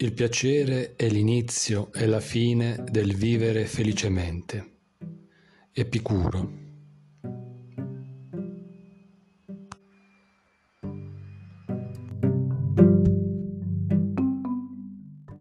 Il piacere è l'inizio e la fine del vivere felicemente. Epicuro.